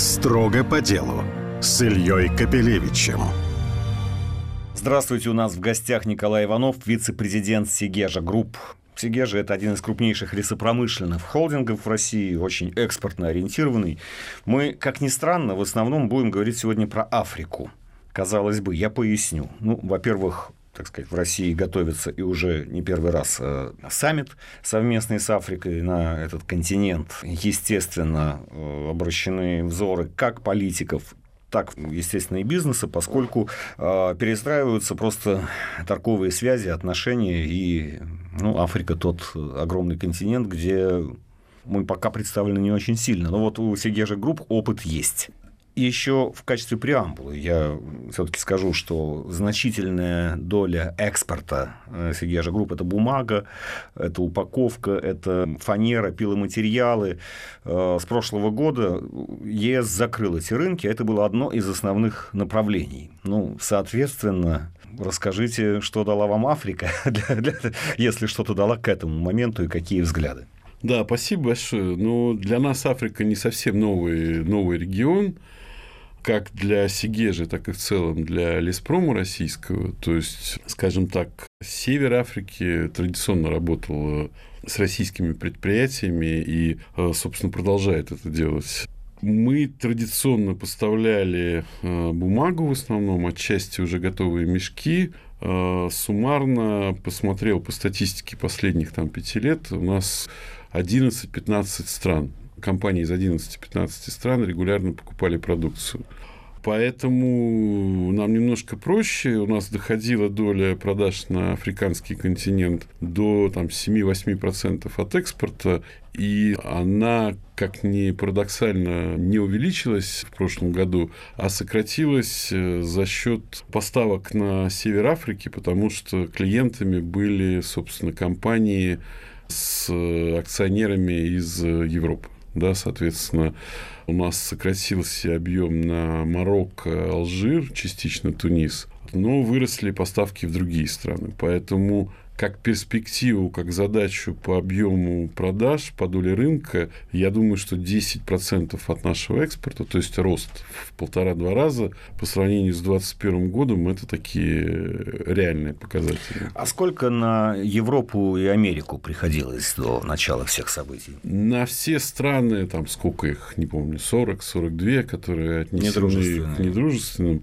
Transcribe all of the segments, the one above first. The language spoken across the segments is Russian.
Строго по делу с Ильей Капелевичем. Здравствуйте, у нас в гостях Николай Иванов, вице-президент Segezha Group. Сегежа – это один из крупнейших лесопромышленных холдингов в России, очень экспортно ориентированный. Мы, как ни странно, в основном будем говорить сегодня про Африку. Казалось бы, я поясню. Ну, во-первых, так сказать, в России готовится и уже не первый раз э, саммит совместный с Африкой на этот континент. Естественно, э, обращены взоры как политиков, так, естественно, и бизнеса, поскольку э, перестраиваются просто торговые связи, отношения, и ну, Африка тот огромный континент, где мы пока представлены не очень сильно. Но вот у Segezha Group опыт есть. Еще в качестве преамбулы я все-таки скажу, что значительная доля экспорта э, Сигежа Групп – это бумага, это упаковка, это фанера, пиломатериалы. Э, с прошлого года ЕС закрыл эти рынки, это было одно из основных направлений. Ну, соответственно, расскажите, что дала вам Африка, для, для, если что-то дала к этому моменту и какие взгляды. Да, спасибо большое. Но для нас Африка не совсем новый, новый регион как для Сигежи, так и в целом для Леспрома российского. То есть, скажем так, север Африки традиционно работал с российскими предприятиями и, э, собственно, продолжает это делать. Мы традиционно поставляли э, бумагу в основном, отчасти уже готовые мешки. Э, суммарно посмотрел по статистике последних там, пяти лет, у нас 11-15 стран компании из 11-15 стран регулярно покупали продукцию. Поэтому нам немножко проще. У нас доходила доля продаж на африканский континент до там, 7-8% от экспорта. И она, как ни парадоксально, не увеличилась в прошлом году, а сократилась э, за счет поставок на север Африки, потому что клиентами были, собственно, компании с акционерами из Европы да, соответственно, у нас сократился объем на Марокко, Алжир, частично Тунис, но выросли поставки в другие страны. Поэтому как перспективу, как задачу по объему продаж, по доле рынка, я думаю, что 10% от нашего экспорта, то есть рост в полтора-два раза по сравнению с 2021 годом, это такие реальные показатели. А сколько на Европу и Америку приходилось до начала всех событий? На все страны, там сколько их, не помню, 40, 42, которые отнесены к недружественным,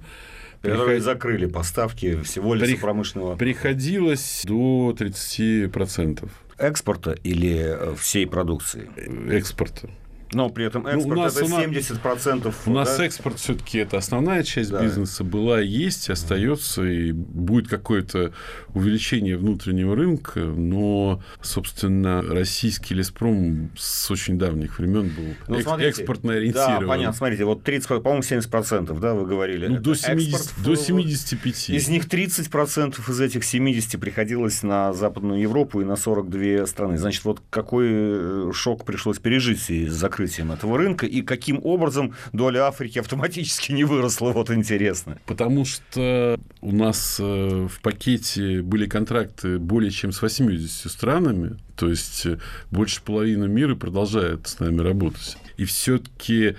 которые Приход... закрыли поставки всего лесопромышленного. Приходилось до 30%. Экспорта или э, всей продукции? Экспорта. Но при этом экспорт ну, у нас, это 70%. У нас да? экспорт все-таки это основная часть да. бизнеса была, есть, остается, и будет какое-то увеличение внутреннего рынка, но, собственно, российский леспром с очень давних времен был ну, смотрите, экспортно ориентирован. Да, понятно. Смотрите, вот 30, по-моему, 70%, да, вы говорили. Ну, до, 70, экспорт, до 75. Из них 30% из этих 70 приходилось на Западную Европу и на 42 страны. Значит, вот какой э, шок пришлось пережить из-за закрытием этого рынка, и каким образом доля Африки автоматически не выросла, вот интересно. Потому что у нас э, в пакете были контракты более чем с 80 странами, то есть э, больше половины мира продолжает с нами работать. И все-таки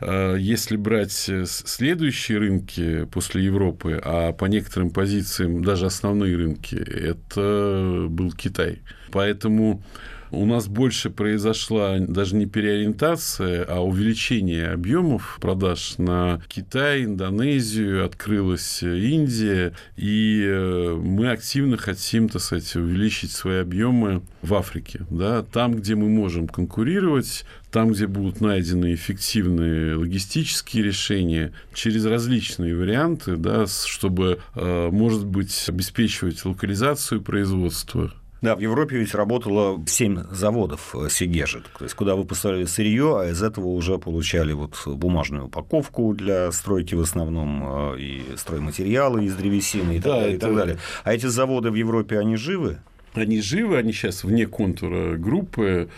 э, если брать следующие рынки после Европы, а по некоторым позициям даже основные рынки, это был Китай. Поэтому у нас больше произошла даже не переориентация, а увеличение объемов продаж на Китай, Индонезию, открылась Индия, и э, мы активно хотим, так сказать, увеличить свои объемы в Африке. Да? Там, где мы можем конкурировать, там, где будут найдены эффективные логистические решения через различные варианты, да, чтобы, э, может быть, обеспечивать локализацию производства, да, в Европе ведь работало 7 заводов э, Сигежи, то есть куда вы поставляли сырье, а из этого уже получали вот бумажную упаковку для стройки в основном э, и стройматериалы из древесины и, да, так, далее, это... и так далее. А эти заводы в Европе, они живы? Они живы, они сейчас вне контура группы.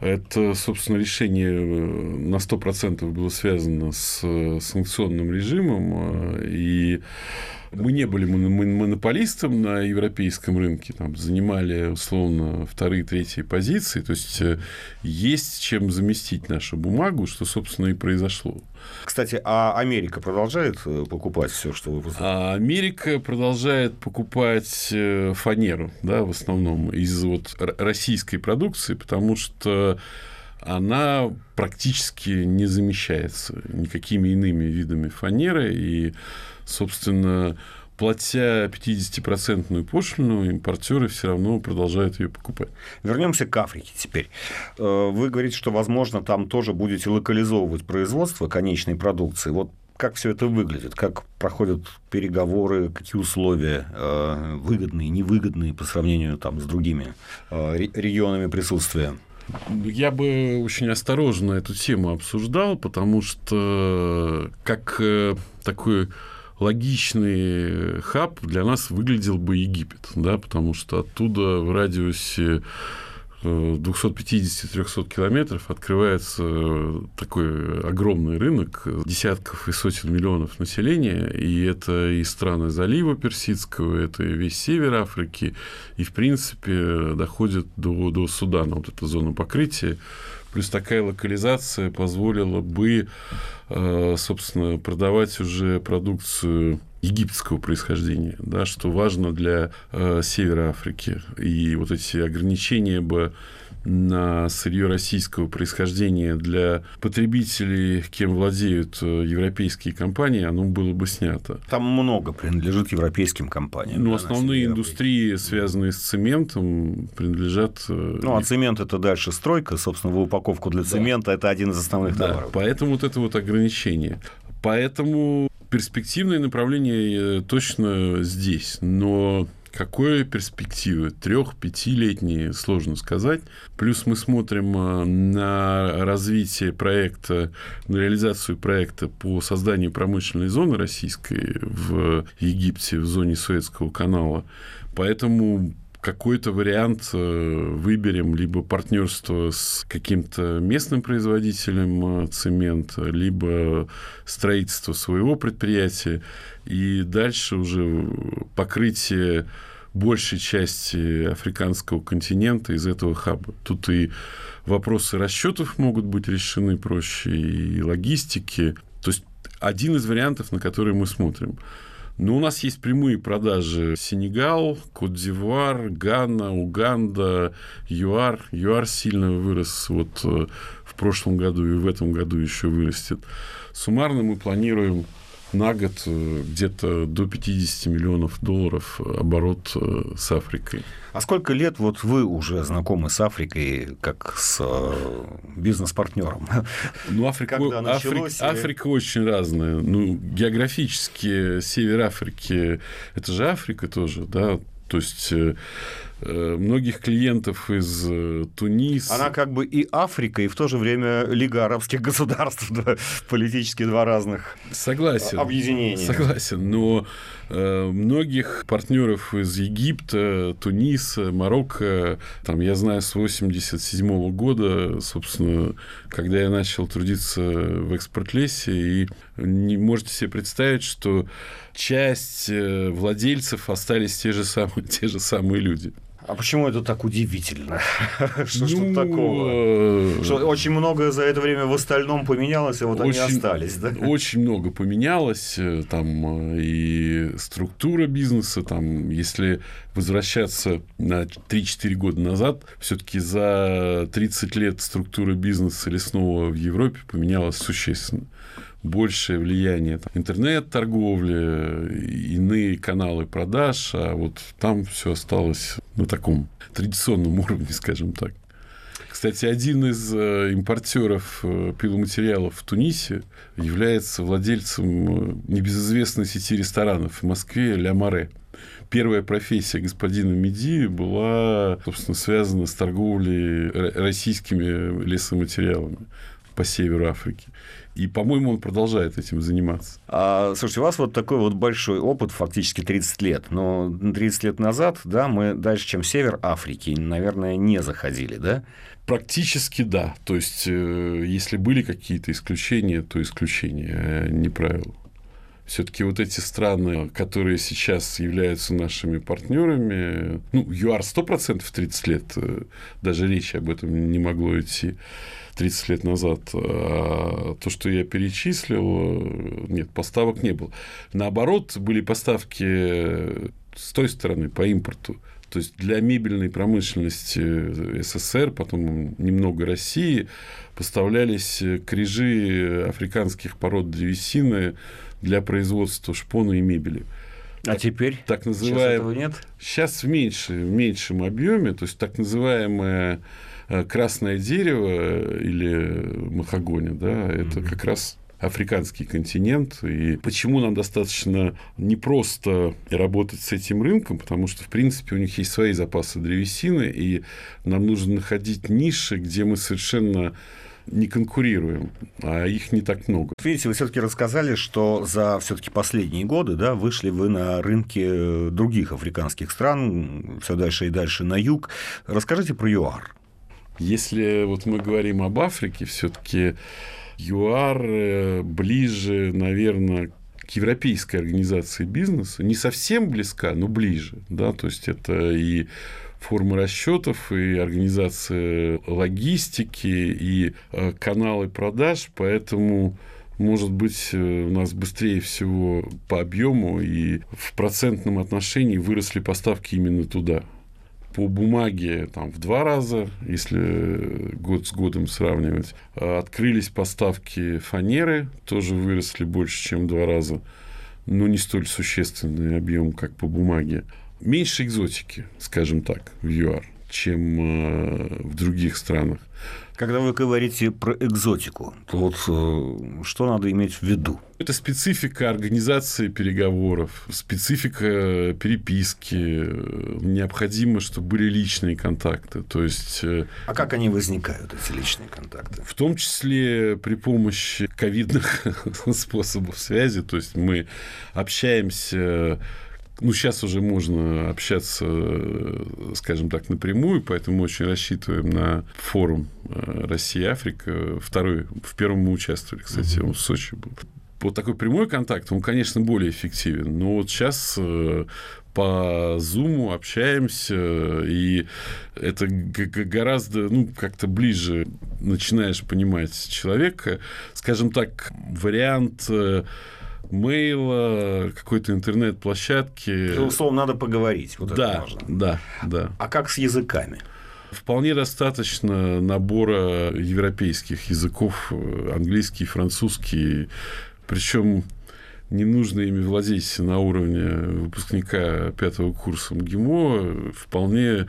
Это, собственно, решение э, на 100% было связано с санкционным режимом, и Мы не были монополистом на европейском рынке, там, занимали, условно, вторые, третьи позиции. То есть, э, есть чем заместить нашу бумагу, что, собственно, и произошло. Кстати, а Америка продолжает э, покупать все, что вы А Америка продолжает покупать э, фанеру, да, в основном из вот российской продукции, потому что она практически не замещается никакими иными видами фанеры. И, собственно, платя 50-процентную пошлину, импортеры все равно продолжают ее покупать. Вернемся к Африке теперь. Э, вы говорите, что, возможно, там тоже будете локализовывать производство конечной продукции. Вот как все это выглядит, как проходят переговоры, какие условия э, выгодные, невыгодные по сравнению там, с другими э, регионами присутствия? Я бы очень осторожно эту тему обсуждал, потому что как такой логичный хаб для нас выглядел бы Египет, да, потому что оттуда в радиусе 250-300 э, километров открывается такой огромный рынок десятков и сотен миллионов населения, и это и страны залива Персидского, это и весь север Африки, и, в принципе, доходит до, до Судана, вот эта зона покрытия. Плюс такая локализация позволила бы, э, собственно, продавать уже продукцию египетского происхождения, да, что важно для э, Севера Африки. И вот эти ограничения бы на сырье российского происхождения для потребителей, кем владеют э, европейские компании, оно было бы снято. Там много принадлежит европейским компаниям. Ну, да, основные индустрии, связанные с цементом, принадлежат... Э, ну, а цемент – это дальше стройка, собственно, в упаковку для цемента да. – это один из основных да, товаров. Поэтому вот это вот ограничение. Поэтому перспективное направление э, точно здесь, но какой перспективы? Трех-пятилетние, сложно сказать. Плюс мы смотрим э, на развитие проекта, на реализацию проекта по созданию промышленной зоны российской в Египте, в зоне Суэцкого канала. Поэтому какой-то вариант э, выберем, либо партнерство с каким-то местным производителем э, цемента, либо строительство своего предприятия, и дальше уже покрытие большей части африканского континента из этого хаба. Тут и вопросы расчетов могут быть решены проще, и логистики. То есть один из вариантов, на который мы смотрим. Но у нас есть прямые продажи Сенегал, Кот-Дивуар, Гана, Уганда, ЮАР. ЮАР сильно вырос вот э, в прошлом году и в этом году еще вырастет. Суммарно мы планируем на год э, где-то до 50 миллионов долларов оборот э, с Африкой. А сколько лет вот вы уже знакомы с Африкой как с э, бизнес-партнером? Ну, Африка, Африка, или... Африка очень разная. Ну, географически север Африки – это же Африка тоже, да, то есть многих клиентов из э, Туниса. Она как бы и Африка, и в то же время Лига арабских государств, да, политически два разных Согласен. объединения. Согласен, но э, многих партнеров из Египта, Туниса, Марокко, там, я знаю, с 87 года, собственно, когда я начал трудиться в экспорт-лесе, и не можете себе представить, что часть владельцев остались те же самые, те же самые люди. А почему это так удивительно? Что тут такого? Э, что очень много за это время в остальном поменялось, а вот они остались, да? Очень много поменялось. Э, там э, и структура бизнеса, там, если возвращаться на 3-4 года назад, все-таки за 30 лет структура бизнеса лесного в Европе поменялась существенно большее влияние интернет-торговли, иные каналы продаж, а вот там все осталось на таком традиционном уровне, скажем так. Кстати, один из э, импортеров э, пиломатериалов в Тунисе является владельцем э, небезызвестной сети ресторанов в Москве «Ля Море». Первая профессия господина Меди была, собственно, связана с торговлей российскими лесоматериалами по северу Африки. И, по-моему, он продолжает этим заниматься. А, слушайте, у вас вот такой вот большой опыт, фактически 30 лет. Но 30 лет назад, да, мы дальше, чем север Африки, наверное, не заходили, да? Практически да. То есть, э, если были какие-то исключения, то исключения, а не правила. все-таки вот эти страны, которые сейчас являются нашими партнерами, ну, ЮАР 100% 30 лет, э, даже речи об этом не могло идти 30 лет назад. А то, что я перечислил, э, нет, поставок не было. Наоборот, были поставки с той стороны по импорту. То есть для мебельной промышленности СССР, потом немного России, поставлялись крижи африканских пород древесины для производства шпона и мебели. А так, теперь так называемый, сейчас этого нет? Сейчас в, меньше, в меньшем объеме, то есть так называемое э, красное дерево или махагони, да, mm-hmm. это как раз африканский континент. И почему нам достаточно не просто работать с этим рынком, потому что, в принципе, у них есть свои запасы древесины, и нам нужно находить ниши, где мы совершенно не конкурируем, а их не так много. Видите, вы все-таки рассказали, что за все-таки последние годы да, вышли вы на рынки других африканских стран, все дальше и дальше на юг. Расскажите про ЮАР. Если вот мы говорим об Африке, все-таки ЮАР э, ближе, наверное, к европейской организации бизнеса, не совсем близка, но ближе, да, то есть это и формы расчетов, и организация логистики, и э, каналы продаж, поэтому может быть, э, у нас быстрее всего по объему и в процентном отношении выросли поставки именно туда по бумаге там, в два раза, если год с годом сравнивать. А открылись поставки фанеры, тоже выросли больше, чем в два раза, но не столь существенный объем, как по бумаге. Меньше экзотики, скажем так, в ЮАР, чем э, в других странах. Когда вы говорите про экзотику, то вот э, что надо иметь в виду? Это специфика организации переговоров, специфика переписки. Необходимо, чтобы были личные контакты. То есть... Э, а как они возникают, эти личные контакты? В том числе при помощи ковидных способов связи. То есть мы общаемся ну, сейчас уже можно общаться, скажем так, напрямую, поэтому мы очень рассчитываем на форум э, Россия-Африка. Второй, в первом мы участвовали, кстати, он в Сочи был. Вот такой прямой контакт, он, конечно, более эффективен. Но вот сейчас э, по Зуму общаемся, и это гораздо, ну, как-то ближе начинаешь понимать человека. Скажем так, вариант э, мейла, какой-то интернет-площадки. Условно, надо поговорить. Вот да, это важно. да, да. А как с языками? Вполне достаточно набора европейских языков, английский, французский. Причем не нужно ими владеть на уровне выпускника пятого курса МГИМО, вполне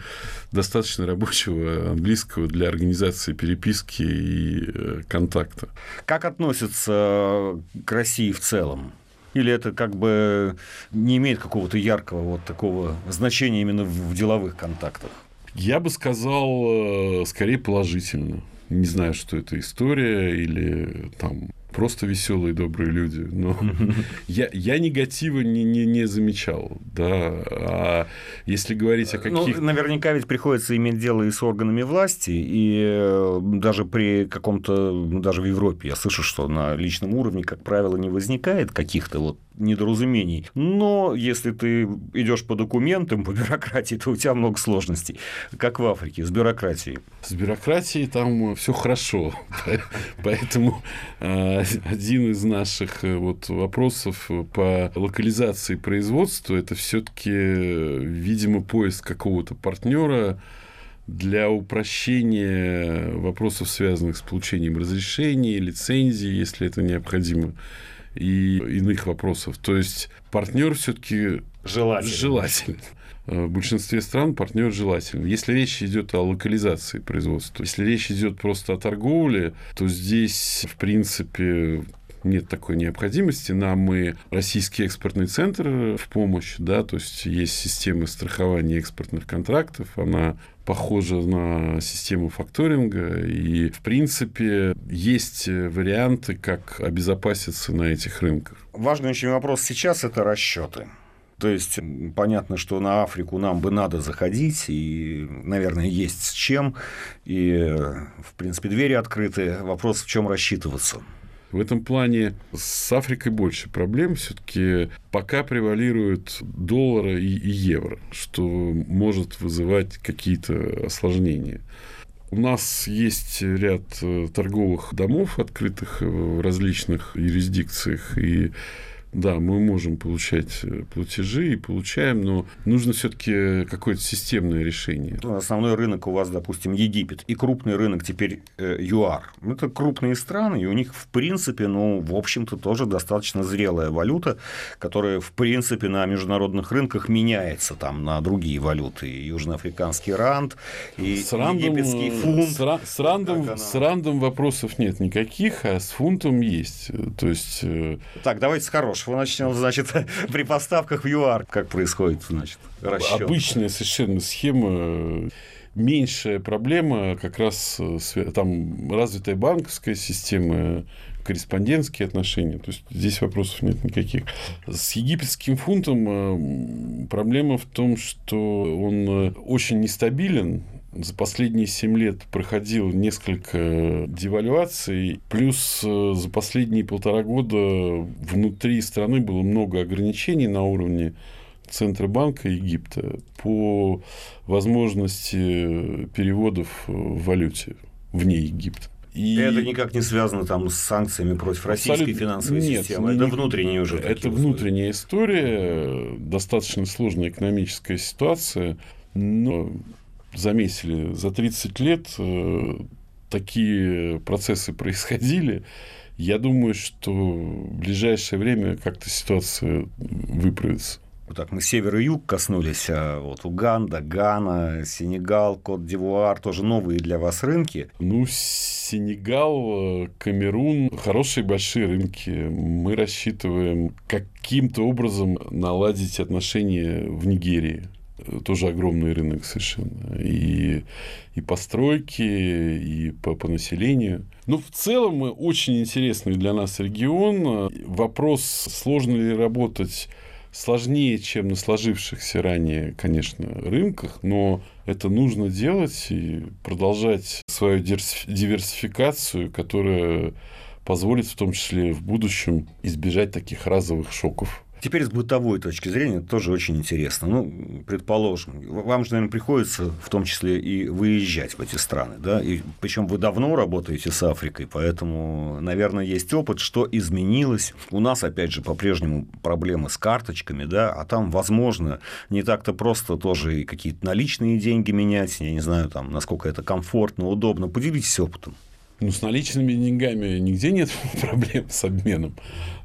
достаточно рабочего английского для организации переписки и э, контакта. Как относятся к России в целом? Или это как бы не имеет какого-то яркого вот такого значения именно в деловых контактах? Я бы сказал, э, скорее положительно. Не знаю, что это история или там просто веселые, добрые люди. Но я, я негатива не, не, не замечал. Да. А если говорить о каких... Ну, наверняка ведь приходится иметь дело и с органами власти, и э, даже при каком-то, даже в Европе, я слышу, что на личном уровне, как правило, не возникает каких-то вот недоразумений. Но если ты идешь по документам, по бюрократии, то у тебя много сложностей, как в Африке, с бюрократией. С бюрократией там все хорошо. Поэтому а, один из наших э, вот вопросов по локализации производства это все-таки, видимо, поиск какого-то партнера для упрощения вопросов, связанных с получением разрешений, лицензии, если это необходимо и иных вопросов. То есть партнер все-таки желательно. желательно. В большинстве стран партнер желательно. Если речь идет о локализации производства, если речь идет просто о торговле, то здесь, в принципе, нет такой необходимости. Нам и Российский экспортный центр в помощь, да, то есть есть система страхования экспортных контрактов, она похожа на систему факторинга, и, в принципе, есть варианты, как обезопаситься на этих рынках. Важный очень вопрос сейчас – это расчеты. То есть понятно, что на Африку нам бы надо заходить, и, наверное, есть с чем, и, в принципе, двери открыты. Вопрос, в чем рассчитываться. В этом плане с Африкой больше проблем. Все-таки пока превалируют доллары и, и евро, что может вызывать какие-то осложнения. У нас есть ряд э, торговых домов, открытых в различных юрисдикциях, и да, мы можем получать э, платежи и получаем, но нужно все-таки какое-то системное решение. Ну, основной рынок у вас, допустим, Египет, и крупный рынок теперь э, ЮАР. Это крупные страны, и у них, в принципе, ну, в общем-то, тоже достаточно зрелая валюта, которая, в принципе, на международных рынках меняется там на другие валюты. И южноафриканский ранд, и с рандом, египетский э, фунт. С, с, рандом, с рандом вопросов нет никаких, а с фунтом есть. То есть... Так, давайте с хорошего хорошего начнем, значит, при поставках в ЮАР, как происходит, значит, расчет. Обычная совершенно схема меньшая проблема как раз э, там развитая банковская система, корреспондентские отношения. То есть здесь вопросов нет никаких. С египетским фунтом э, проблема в том, что он э, очень нестабилен за последние 7 лет проходил несколько девальваций, плюс э, за последние полтора года внутри страны было много ограничений на уровне Центробанка Египта по возможности переводов в валюте вне Египта. И это никак не связано там с санкциями против российской Абсолютно... финансовой Нет, системы. Это внутренняя уже. Это внутренняя история, достаточно сложная экономическая ситуация, но заметили, за 30 лет э, такие процессы происходили. Я думаю, что в ближайшее время как-то ситуация выправится. Вот так мы север и юг коснулись, а вот Уганда, Гана, Сенегал, Кот-Дивуар тоже новые для вас рынки. Ну, Сенегал, Камерун – хорошие большие рынки. Мы рассчитываем каким-то образом наладить отношения в Нигерии тоже огромный рынок совершенно. И, и постройки, и по, по населению. Ну, в целом, очень интересный для нас регион. Вопрос, сложно ли работать сложнее, чем на сложившихся ранее, конечно, рынках, но это нужно делать и продолжать свою диверсификацию, которая позволит в том числе в будущем избежать таких разовых шоков Теперь с бытовой точки зрения тоже очень интересно. Ну, предположим, вам же, наверное, приходится в том числе и выезжать в эти страны, да, и причем вы давно работаете с Африкой, поэтому, наверное, есть опыт, что изменилось. У нас, опять же, по-прежнему проблемы с карточками, да, а там, возможно, не так-то просто тоже и какие-то наличные деньги менять, я не знаю, там, насколько это комфортно, удобно. Поделитесь опытом. Ну, с наличными деньгами нигде нет проблем с обменом.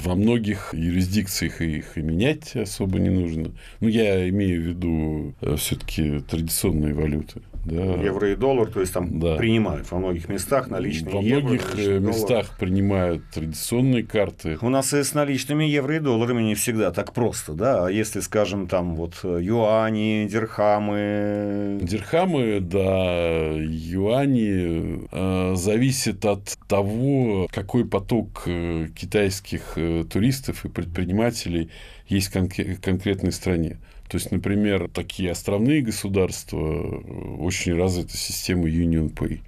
Во многих юрисдикциях их и менять особо не нужно. Ну, я имею в виду э, все-таки традиционные валюты. Да. Евро и доллар, то есть там да. принимают во многих местах наличные Во евро, многих э, местах доллар. принимают традиционные карты. У нас и с наличными евро и долларами не всегда так просто, да. А если, скажем, там вот юани, дирхамы. Дирхамы, да, юани э, зависит от того, какой поток э, китайских э, туристов и предпринимателей есть в конкретной стране. То есть, например, такие островные государства, э, очень развита система Union Pay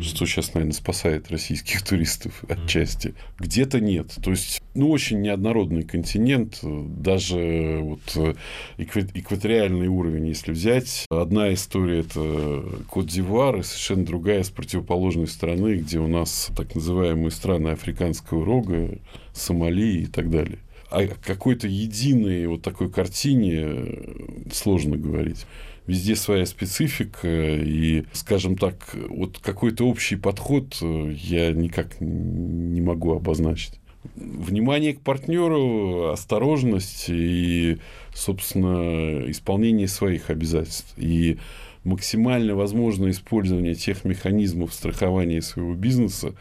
что сейчас, наверное, спасает российских туристов отчасти. Где-то нет. То есть, ну, очень неоднородный континент. Даже вот э, экваториальный уровень, если взять. Одна история – это Кот-Дивуар, и совершенно другая с противоположной стороны, где у нас так называемые страны Африканского рога, Сомали и так далее о какой-то единой вот такой картине э, сложно говорить. Везде своя специфика, и, скажем так, вот какой-то общий подход э, я никак не могу обозначить. Внимание к партнеру, осторожность и, собственно, исполнение своих обязательств. И максимально возможное использование тех механизмов страхования своего бизнеса,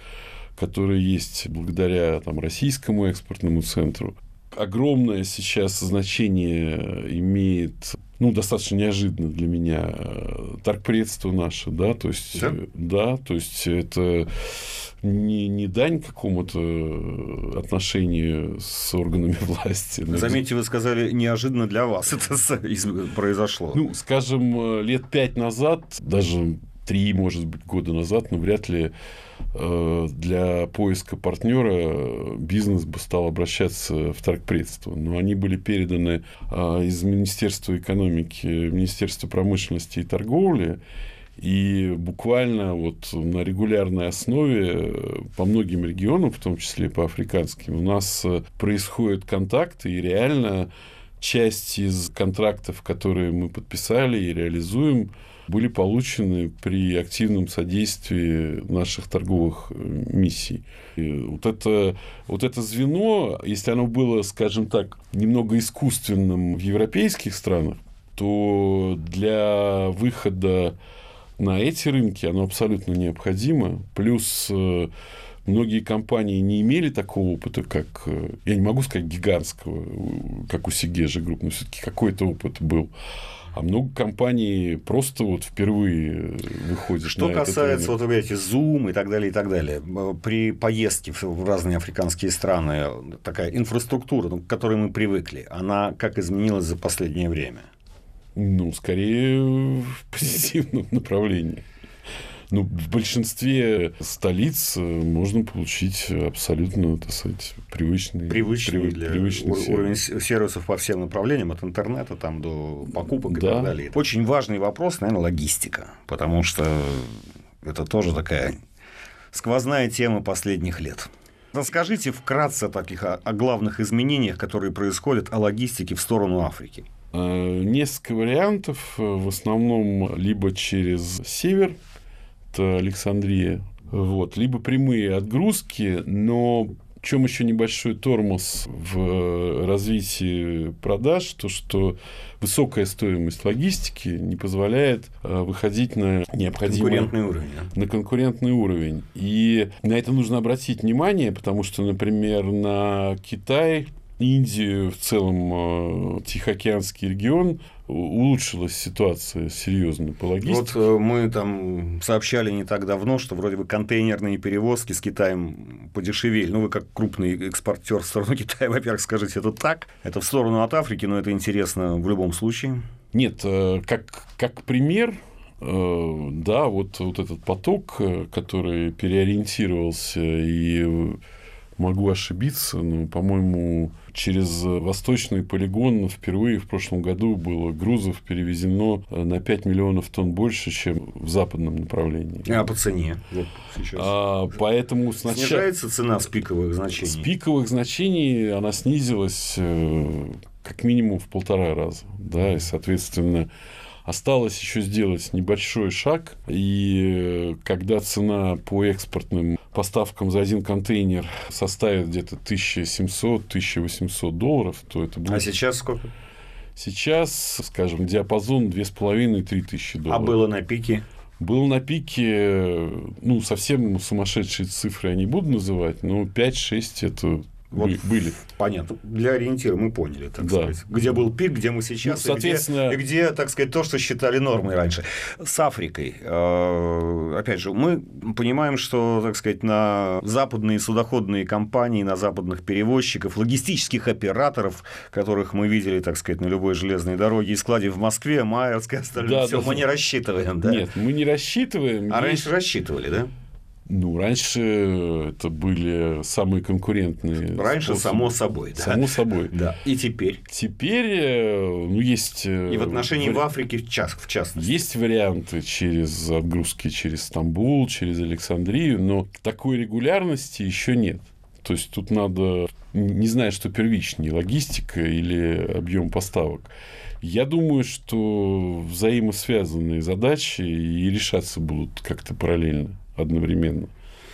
которые есть благодаря там, российскому экспортному центру, огромное сейчас значение имеет ну, достаточно неожиданно для меня торгпредство наше, да, то есть, да, да то есть это не, не дань какому-то отношению с органами власти. Заметьте, вы сказали, неожиданно для вас это произошло. Ну, скажем, лет пять назад, даже три, может быть, года назад, но вряд ли э, для поиска партнера бизнес бы стал обращаться в торгпредство. Но они были переданы э, из Министерства экономики, Министерства промышленности и торговли, и буквально вот на регулярной основе по многим регионам, в том числе по африканским, у нас происходят контакты, и реально часть из контрактов, которые мы подписали и реализуем, были получены при активном содействии наших торговых э, миссий. И вот это, вот это звено, если оно было, скажем так, немного искусственным в европейских странах, то для выхода на эти рынки оно абсолютно необходимо. Плюс э, многие компании не имели такого опыта, как, э, я не могу сказать гигантского, как у Сигежи групп, но все-таки какой-то опыт был. А много компаний просто вот впервые выходят Что на касается, этот вот, эти Zoom и так далее, и так далее, при поездке в разные африканские страны такая инфраструктура, ну, к которой мы привыкли, она как изменилась за последнее время? Ну, скорее в позитивном направлении. Ну, в большинстве столиц можно получить абсолютно, так сказать, привычный, привычный, привы, для привычный ур- сервис. уровень сервисов по всем направлениям, от интернета там, до покупок и Да. так далее. Очень важный вопрос, наверное, логистика, потому что это тоже такая сквозная тема последних лет. Расскажите вкратце о таких о, о главных изменениях, которые происходят о логистике в сторону Африки. Э, Несколько вариантов. э, В основном либо через север, Александрия, вот, либо прямые отгрузки, но в чем еще небольшой тормоз в развитии продаж, то что высокая стоимость логистики не позволяет э, выходить на необходимый Конкурентный уровень. на конкурентный уровень. И на это нужно обратить внимание, потому что, например, на Китай, Индию, в целом э, Тихоокеанский регион улучшилась ситуация серьезно по Вот логистике. э, мы там сообщали не так давно, что вроде бы контейнерные перевозки с Китаем подешевели. Ну, вы как крупный экспортер в сторону Китая, во-первых, скажите, это так? Это в сторону от Африки, но это интересно в любом случае. Нет, э, как, как пример, да, вот, вот этот поток, который переориентировался, и могу ошибиться, но, по-моему, через восточный полигон впервые в прошлом году было грузов перевезено э, на 5 миллионов тонн больше, чем в западном направлении. А по цене? Вот сейчас. А, поэтому сначала... Снижается цена с пиковых значений? С пиковых значений она снизилась э, как минимум в полтора раза. Да, и, соответственно, осталось еще сделать небольшой шаг. И э, когда цена по экспортным поставкам за один контейнер составит где-то 1700-1800 долларов, то это будет... А сейчас сколько? Сейчас, скажем, диапазон 2500-3000 тысячи А долларов. было на пике? Был на пике, ну, совсем сумасшедшие цифры я не буду называть, но 5-6 это Вот бы- были. Понятно. Для ориентира мы поняли, так Да. сказать. Где был пик, где мы сейчас, Ну, и где- соответственно- и, где, так сказать, то, что считали нормой раньше. С Африкой. э, Опять же, мы понимаем, что, так сказать, на западные судоходные компании, на западных перевозчиков, логистических операторов, которых мы видели, так сказать, на любой железной дороге и складе в Москве, Майерске, остальное, Да, все, да, мы да. не рассчитываем, да? Нет, мы не рассчитываем. А Есть- раньше рассчитывали, да? Ну, раньше это были самые конкурентные. Раньше, способы. само собой, да. Само собой. Да. И теперь? Теперь, э, ну, есть... э, И в отношении вари- в Африке в, час, в частности. Есть варианты через отгрузки через Стамбул, через Александрию, но такой регулярности еще нет. То есть тут надо, не знаю, что первичнее, логистика или объем поставок. Я думаю, что взаимосвязанные задачи и решаться будут как-то параллельно, одновременно.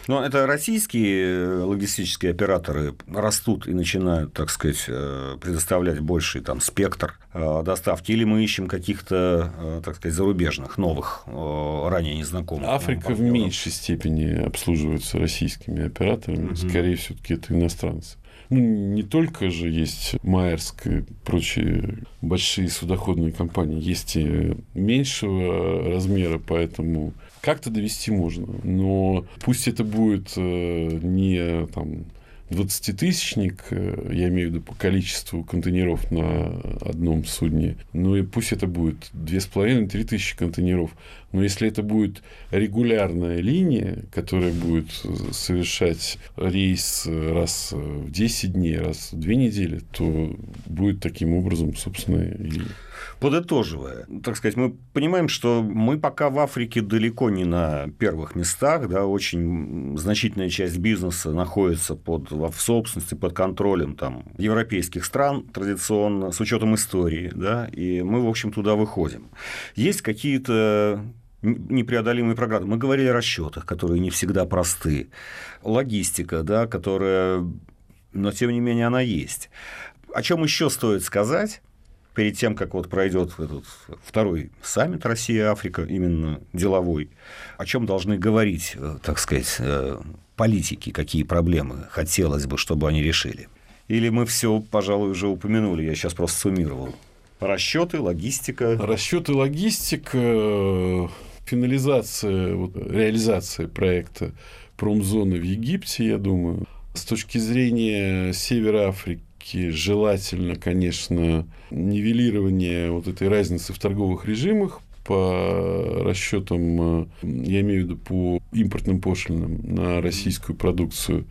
Но это российские логистические операторы растут и начинают, так сказать, э, предоставлять больший там спектр э, доставки, или мы ищем каких-то, э, так сказать, зарубежных, новых, э, ранее незнакомых. нам Африка в партнеров? меньшей степени обслуживается российскими операторами, Мгм. скорее все-таки это иностранцы. Ну, не только же есть Майерск и прочие большие судоходные компании, есть и меньшего размера, поэтому как-то довести можно. Но пусть это будет э, не там 20-тысячник, э, я имею в виду по количеству контейнеров на одном судне, ну и пусть это будет 2,5-3 тысячи контейнеров, но если это будет регулярная линия, которая будет совершать рейс раз в 10 дней, раз в 2 недели, то будет таким образом, собственно, и Подытоживая, так сказать, мы понимаем, что мы пока в Африке далеко не на первых местах, да, очень значительная часть бизнеса находится под, в собственности, под контролем там, европейских стран традиционно, с учетом истории, да, и мы, в общем, туда выходим. Есть какие-то непреодолимые программы. Мы говорили о расчетах, которые не всегда просты. Логистика, да, которая, но тем не менее она есть. О чем еще стоит сказать? Перед тем, как вот пройдет этот второй саммит Россия-Африка, именно деловой, о чем должны говорить, э, так сказать, э, политики, какие проблемы хотелось бы, чтобы они решили? Или мы все, пожалуй, уже упомянули, я сейчас просто суммировал. Расчеты, логистика. Расчеты, логистика, финализация, вот, реализация проекта промзоны в Египте, я думаю. С точки зрения Севера Африки, все-таки желательно, конечно, нивелирование вот этой разницы в торговых режимах по расчетам, э, я имею в виду по импортным пошлинам на российскую продукцию,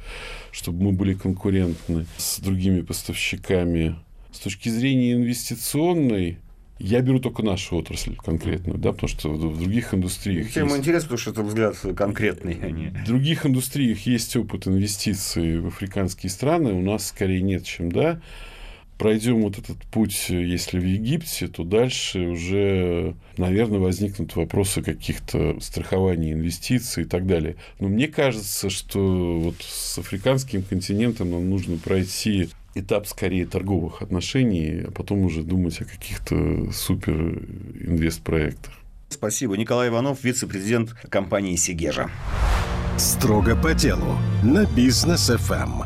чтобы мы были конкурентны с другими поставщиками. С точки зрения инвестиционной, я беру только нашу отрасль конкретную, да, потому что в других индустриях... Тема есть... интересна, потому что это взгляд конкретный. А не... В других индустриях есть опыт инвестиций в африканские страны, у нас скорее нет, чем да. Пройдем вот этот путь, если в Египте, то дальше уже, наверное, возникнут вопросы каких-то страхований инвестиций и так далее. Но мне кажется, что вот с африканским континентом нам нужно пройти этап скорее торговых отношений, а потом уже думать о каких-то супер инвестпроектах. Спасибо. Николай Иванов, вице-президент компании «Сигежа». Строго по делу на бизнес ФМ.